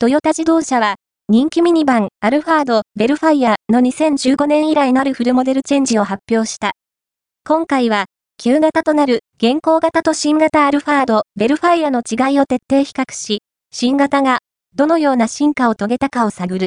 トヨタ自動車は、人気ミニバン、アルファード、ベルファイアの2015年以来なるフルモデルチェンジを発表した。今回は、旧型となる現行型と新型アルファード、ベルファイアの違いを徹底比較し、新型がどのような進化を遂げたかを探る。